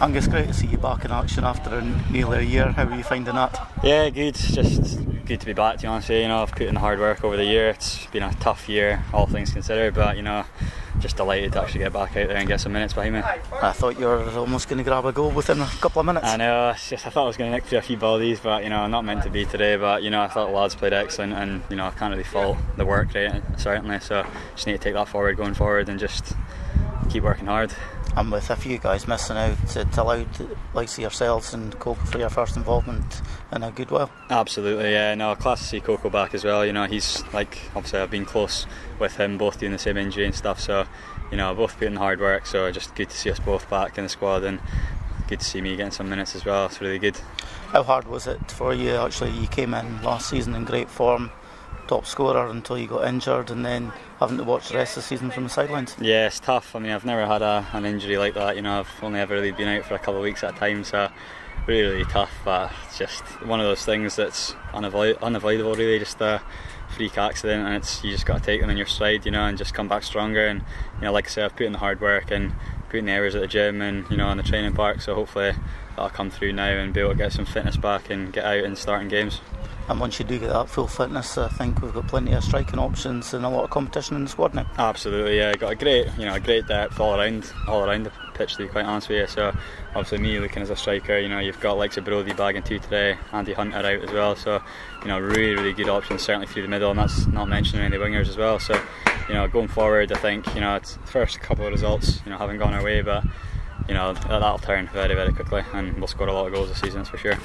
Angus, great to see you back in action after nearly a year. How are you finding that? Yeah, good. Just good to be back. To be honest, you know, I've put in the hard work over the year. It's been a tough year, all things considered. But you know, just delighted to actually get back out there and get some minutes behind me. I thought you were almost going to grab a goal within a couple of minutes. I know. Just I thought I was going to nick through a few ballies, but you know, not meant to be today. But you know, I thought the lads played excellent, and you know, I can't really fault the work rate certainly. So just need to take that forward going forward and just keep working hard. And with a few guys missing out, it allowed like see yourselves and Coco for your first involvement in a good while. Absolutely, yeah. No, class to see Coco back as well. You know, he's like obviously I've been close with him, both doing the same injury and stuff. So, you know, both putting hard work. So just good to see us both back in the squad and good to see me getting some minutes as well. It's really good. How hard was it for you? Actually, you came in last season in great form top scorer until you got injured and then having to watch the rest of the season from the sidelines? Yeah, it's tough. I mean, I've never had a, an injury like that. You know, I've only ever really been out for a couple of weeks at a time, so really, really tough. But it's just one of those things that's unavoid- unavoidable, really. Just a freak accident, and it's you just got to take them in your stride, you know, and just come back stronger. And you know, like I said, I've put in the hard work and put in the hours at the gym and you know on the training park. So hopefully that'll come through now and be able to get some fitness back and get out and starting games. And once you do get that full fitness, I think we've got plenty of striking options and a lot of competition in the squad now. Absolutely, yeah. Got a great, you know, a great depth all around, all around the pitch. To be quite honest with you, so obviously me looking as a striker, you know, you've got likes of Brody bagging two today, Andy Hunter out as well. So, you know, really, really good options certainly through the middle, and that's not mentioning any wingers as well. So, you know, going forward, I think you know, it's first couple of results, you know, haven't gone our way, but you know that'll turn very, very quickly, and we'll score a lot of goals this season, that's for sure.